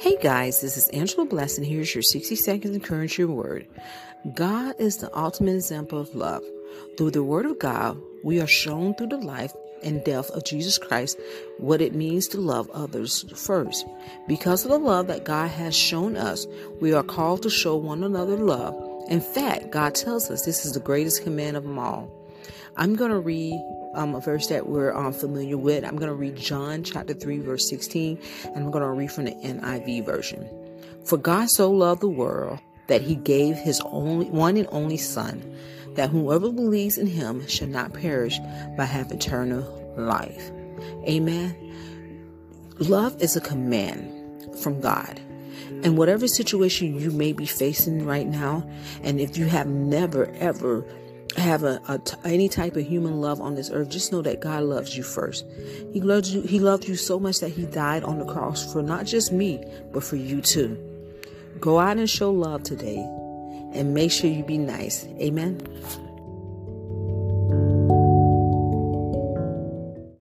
Hey guys, this is Angela Blessing. Here's your 60 seconds encouraging word. God is the ultimate example of love. Through the Word of God, we are shown through the life and death of Jesus Christ what it means to love others first. Because of the love that God has shown us, we are called to show one another love. In fact, God tells us this is the greatest command of them all. I'm going to read um, a verse that we're um, familiar with. I'm going to read John chapter 3, verse 16, and I'm going to read from the NIV version. For God so loved the world that he gave his only one and only Son, that whoever believes in him shall not perish but have eternal life. Amen. Love is a command from God. And whatever situation you may be facing right now, and if you have never ever have a, a t- any type of human love on this earth, just know that God loves you first. He loved you. He loved you so much that He died on the cross for not just me, but for you too. Go out and show love today, and make sure you be nice. Amen.